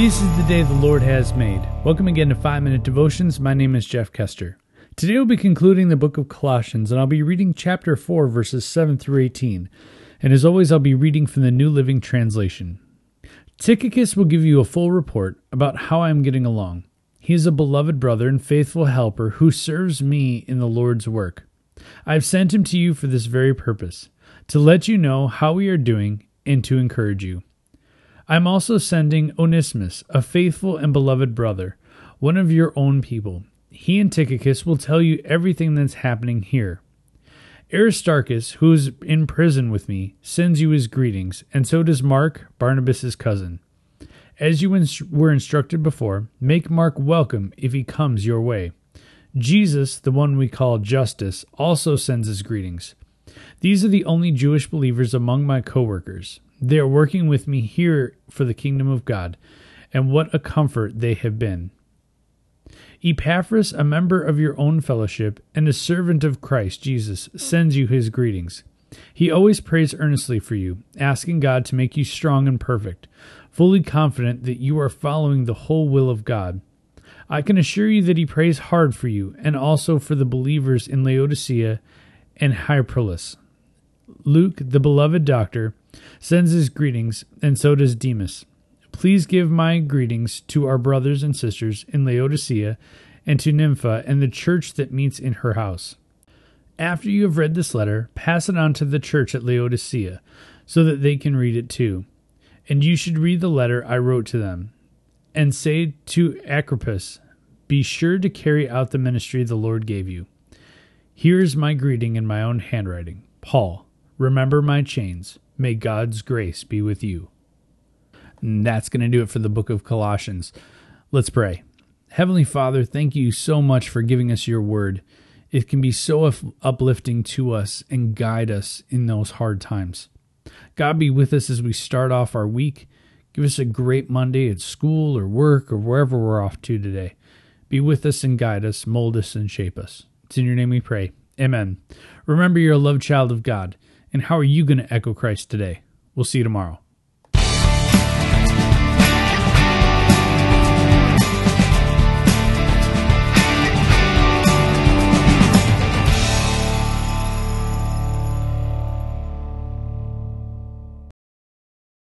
This is the day the Lord has made. Welcome again to 5 Minute Devotions. My name is Jeff Kester. Today we'll be concluding the book of Colossians, and I'll be reading chapter 4, verses 7 through 18. And as always, I'll be reading from the New Living Translation. Tychicus will give you a full report about how I am getting along. He is a beloved brother and faithful helper who serves me in the Lord's work. I have sent him to you for this very purpose, to let you know how we are doing and to encourage you. I am also sending Onesimus, a faithful and beloved brother, one of your own people. He and Tychicus will tell you everything that's happening here. Aristarchus, who is in prison with me, sends you his greetings, and so does Mark, Barnabas's cousin. As you were instructed before, make Mark welcome if he comes your way. Jesus, the one we call Justus, also sends his greetings. These are the only Jewish believers among my coworkers. They are working with me here for the kingdom of God, and what a comfort they have been. Epaphras, a member of your own fellowship and a servant of Christ Jesus, sends you his greetings. He always prays earnestly for you, asking God to make you strong and perfect, fully confident that you are following the whole will of God. I can assure you that he prays hard for you and also for the believers in Laodicea and Hierapolis. Luke, the beloved doctor, sends his greetings, and so does Demas. Please give my greetings to our brothers and sisters in Laodicea and to Nympha and the church that meets in her house. After you have read this letter, pass it on to the church at Laodicea, so that they can read it too. And you should read the letter I wrote to them, and say to Archippus, Be sure to carry out the ministry the Lord gave you. Here is my greeting in my own handwriting. Paul, remember my chains. May God's grace be with you. And that's going to do it for the book of Colossians. Let's pray. Heavenly Father, thank you so much for giving us your word. It can be so uplifting to us and guide us in those hard times. God be with us as we start off our week. Give us a great Monday at school or work or wherever we're off to today. Be with us and guide us, mold us and shape us. It's in your name we pray. Amen. Remember, you're a loved child of God. And how are you going to echo Christ today? We'll see you tomorrow.